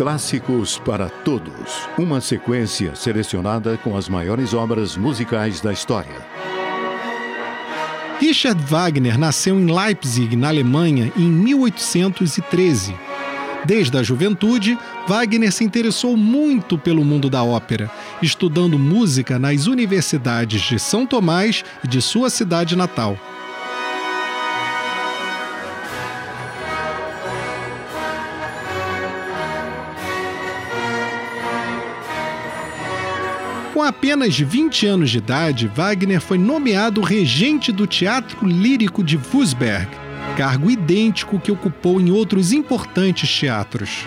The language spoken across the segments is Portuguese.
Clássicos para Todos. Uma sequência selecionada com as maiores obras musicais da história. Richard Wagner nasceu em Leipzig, na Alemanha, em 1813. Desde a juventude, Wagner se interessou muito pelo mundo da ópera, estudando música nas universidades de São Tomás e de sua cidade natal. Com apenas 20 anos de idade, Wagner foi nomeado regente do Teatro Lírico de Wurzburg, cargo idêntico que ocupou em outros importantes teatros.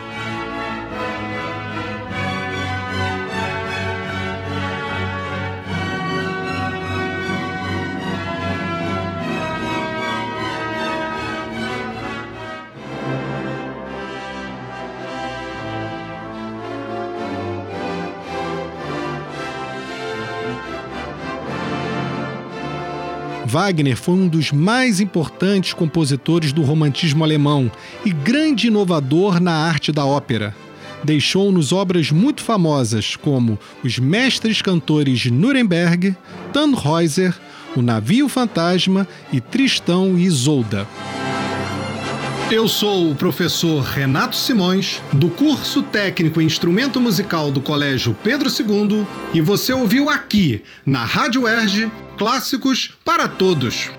Wagner foi um dos mais importantes compositores do romantismo alemão e grande inovador na arte da ópera. Deixou-nos obras muito famosas como Os Mestres Cantores de Nuremberg, Tannhäuser, O Navio Fantasma e Tristão e Isolda. Eu sou o professor Renato Simões, do curso técnico instrumento musical do Colégio Pedro II, e você ouviu aqui, na Rádio Erge, Clássicos para Todos.